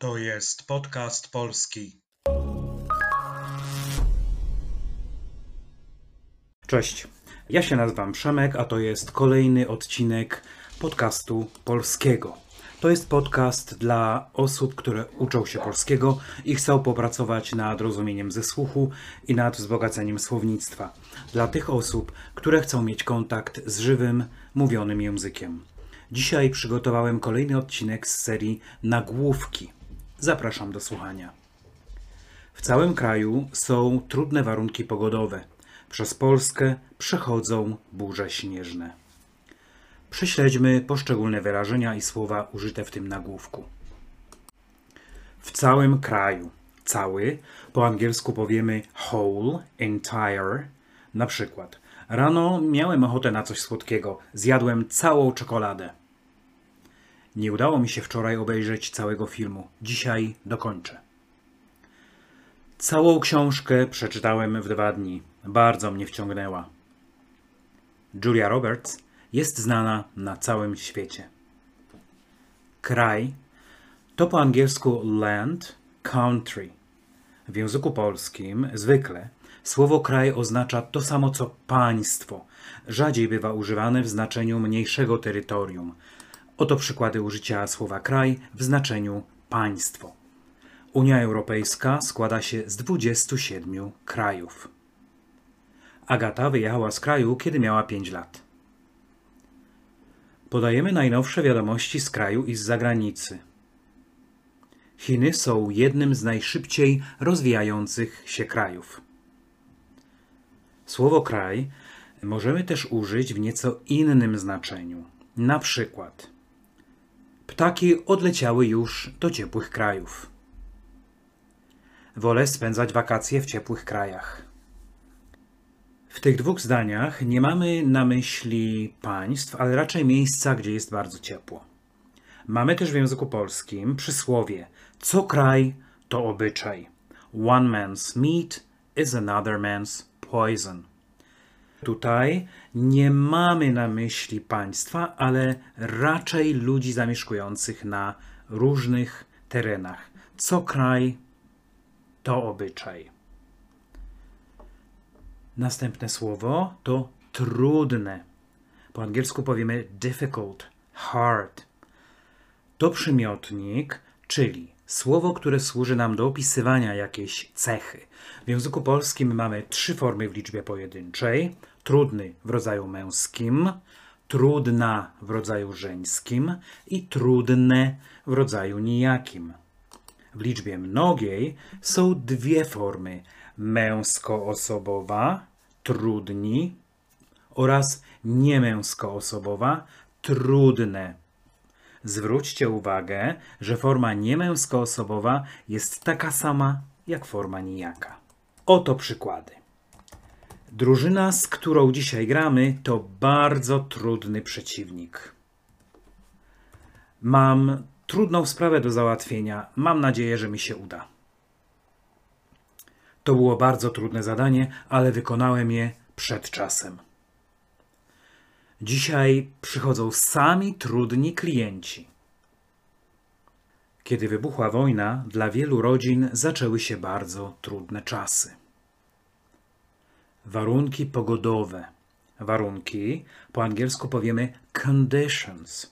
To jest podcast polski. Cześć, ja się nazywam Przemek, a to jest kolejny odcinek podcastu polskiego. To jest podcast dla osób, które uczą się polskiego i chcą popracować nad rozumieniem ze słuchu i nad wzbogaceniem słownictwa. Dla tych osób, które chcą mieć kontakt z żywym, mówionym językiem. Dzisiaj przygotowałem kolejny odcinek z serii Nagłówki. Zapraszam do słuchania. W całym kraju są trudne warunki pogodowe. Przez Polskę przechodzą burze śnieżne. Prześledźmy poszczególne wyrażenia i słowa użyte w tym nagłówku. W całym kraju. Cały, po angielsku powiemy whole, entire. Na przykład, rano miałem ochotę na coś słodkiego, zjadłem całą czekoladę. Nie udało mi się wczoraj obejrzeć całego filmu. Dzisiaj dokończę. Całą książkę przeczytałem w dwa dni. Bardzo mnie wciągnęła. Julia Roberts jest znana na całym świecie. Kraj to po angielsku land, country. W języku polskim zwykle słowo kraj oznacza to samo co państwo. Rzadziej bywa używane w znaczeniu mniejszego terytorium. Oto przykłady użycia słowa kraj w znaczeniu państwo. Unia Europejska składa się z 27 krajów. Agata wyjechała z kraju, kiedy miała 5 lat. Podajemy najnowsze wiadomości z kraju i z zagranicy. Chiny są jednym z najszybciej rozwijających się krajów. Słowo kraj możemy też użyć w nieco innym znaczeniu. Na przykład ptaki odleciały już do ciepłych krajów. Wolę spędzać wakacje w ciepłych krajach. W tych dwóch zdaniach nie mamy na myśli państw, ale raczej miejsca, gdzie jest bardzo ciepło. Mamy też w języku polskim przysłowie: co kraj, to obyczaj. One man's meat is another man's poison. Tutaj nie mamy na myśli państwa, ale raczej ludzi zamieszkujących na różnych terenach. Co kraj, to obyczaj. Następne słowo to trudne. Po angielsku powiemy difficult, hard. To przymiotnik, czyli słowo, które służy nam do opisywania jakiejś cechy. W języku polskim mamy trzy formy w liczbie pojedynczej: trudny w rodzaju męskim, trudna w rodzaju żeńskim i trudne w rodzaju nijakim. W liczbie mnogiej są dwie formy: męskoosobowa, trudni oraz niemęskoosobowa, trudne. Zwróćcie uwagę, że forma niemęskoosobowa jest taka sama jak forma nijaka. Oto przykłady. Drużyna, z którą dzisiaj gramy, to bardzo trudny przeciwnik. Mam trudną sprawę do załatwienia. Mam nadzieję, że mi się uda. To było bardzo trudne zadanie, ale wykonałem je przed czasem. Dzisiaj przychodzą sami trudni klienci. Kiedy wybuchła wojna, dla wielu rodzin zaczęły się bardzo trudne czasy. Warunki pogodowe. Warunki po angielsku powiemy conditions.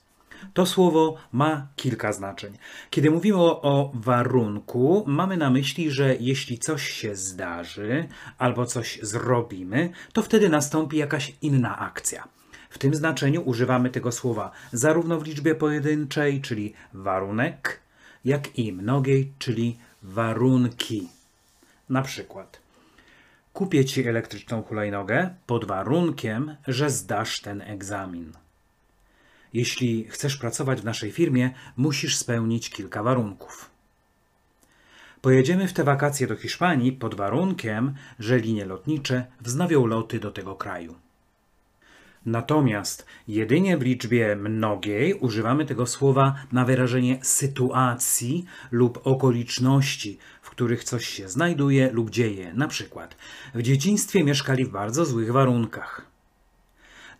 To słowo ma kilka znaczeń. Kiedy mówimy o, o, warunku, mamy na myśli, że jeśli coś się zdarzy albo coś zrobimy, to wtedy nastąpi jakaś inna akcja. W tym znaczeniu używamy tego słowa zarówno w liczbie pojedynczej, czyli warunek, jak i mnogiej, czyli warunki. Na przykład kupię ci elektryczną hulajnogę pod warunkiem, że zdasz ten egzamin. Jeśli chcesz pracować w naszej firmie, musisz spełnić kilka warunków. Pojedziemy w te wakacje do Hiszpanii pod warunkiem, że linie lotnicze wznowią loty do tego kraju. Natomiast jedynie w liczbie mnogiej używamy tego słowa na wyrażenie sytuacji lub okoliczności, w których coś się znajduje lub dzieje. Na przykład w dzieciństwie mieszkali w bardzo złych warunkach.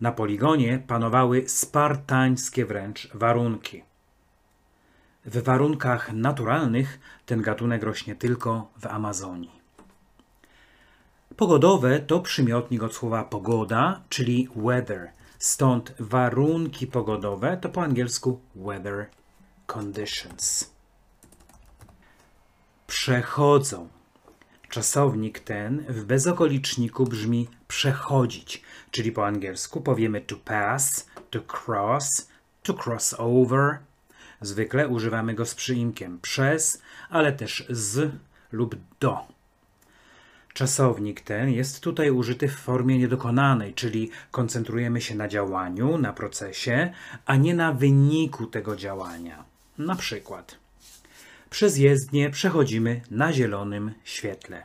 Na poligonie panowały spartańskie wręcz warunki. W warunkach naturalnych ten gatunek rośnie tylko w Amazonii. Pogodowe to przymiotnik od słowa pogoda, czyli weather. Stąd warunki pogodowe to po angielsku weather conditions. Przechodzą. Czasownik ten w bezokoliczniku brzmi przechodzić, czyli po angielsku powiemy to pass, to cross, to cross over. Zwykle używamy go z przyimkiem przez, ale też z lub do. Czasownik ten jest tutaj użyty w formie niedokonanej, czyli koncentrujemy się na działaniu, na procesie, a nie na wyniku tego działania. Na przykład przez jezdnię przechodzimy na zielonym świetle.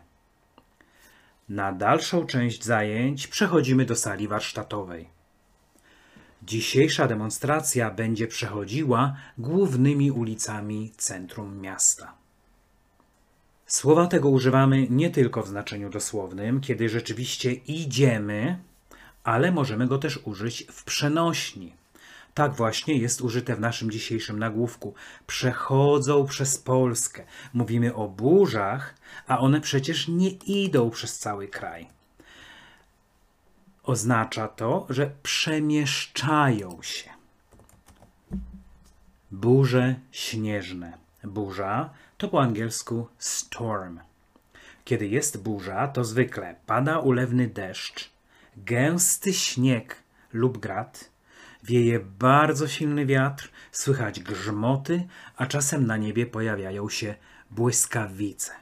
Na dalszą część zajęć przechodzimy do sali warsztatowej. Dzisiejsza demonstracja będzie przechodziła głównymi ulicami centrum miasta. Słowa tego używamy nie tylko w znaczeniu dosłownym, kiedy rzeczywiście idziemy, ale możemy go też użyć w przenośni. Tak właśnie jest użyte w naszym dzisiejszym nagłówku. Przechodzą przez Polskę. Mówimy o burzach, a one przecież nie idą przez cały kraj. Oznacza to, że przemieszczają się. Burze śnieżne. Burza to po angielsku storm. Kiedy jest burza, to zwykle pada ulewny deszcz, gęsty śnieg lub grad, wieje bardzo silny wiatr, słychać grzmoty, a czasem na niebie pojawiają się błyskawice.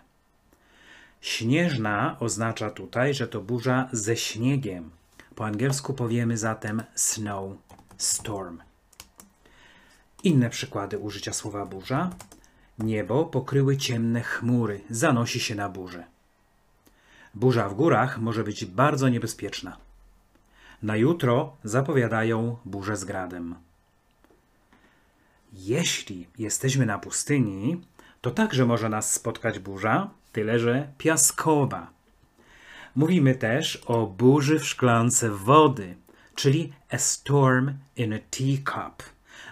Śnieżna oznacza tutaj, że to burza ze śniegiem. Po angielsku powiemy zatem snow storm. Inne przykłady użycia słowa burza. Niebo pokryły ciemne chmury, zanosi się na burzę. Burza w górach może być bardzo niebezpieczna. Na jutro zapowiadają burzę z gradem. Jeśli jesteśmy na pustyni, to także może nas spotkać burza, tyle że piaskowa. Mówimy też o burzy w szklance wody, czyli a storm in a teacup.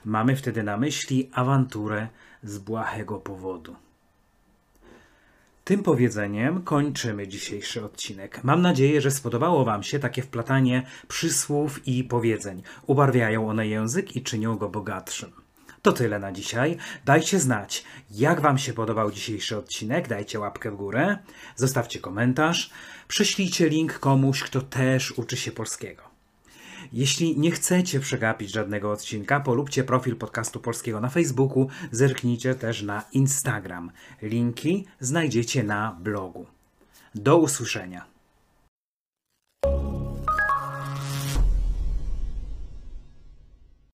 Mamy wtedy na myśli awanturę z błahego powodu. Tym powiedzeniem kończymy dzisiejszy odcinek. Mam nadzieję, że spodobało Wam się takie wplatanie przysłów i powiedzeń. Ubarwiają one język i czynią go bogatszym. To tyle na dzisiaj. Dajcie znać, jak Wam się podobał dzisiejszy odcinek. Dajcie łapkę w górę, zostawcie komentarz, prześlijcie link komuś, kto też uczy się polskiego. Jeśli nie chcecie przegapić żadnego odcinka, polubcie profil podcastu polskiego na Facebooku, zerknijcie też na Instagram. Linki znajdziecie na blogu. Do usłyszenia.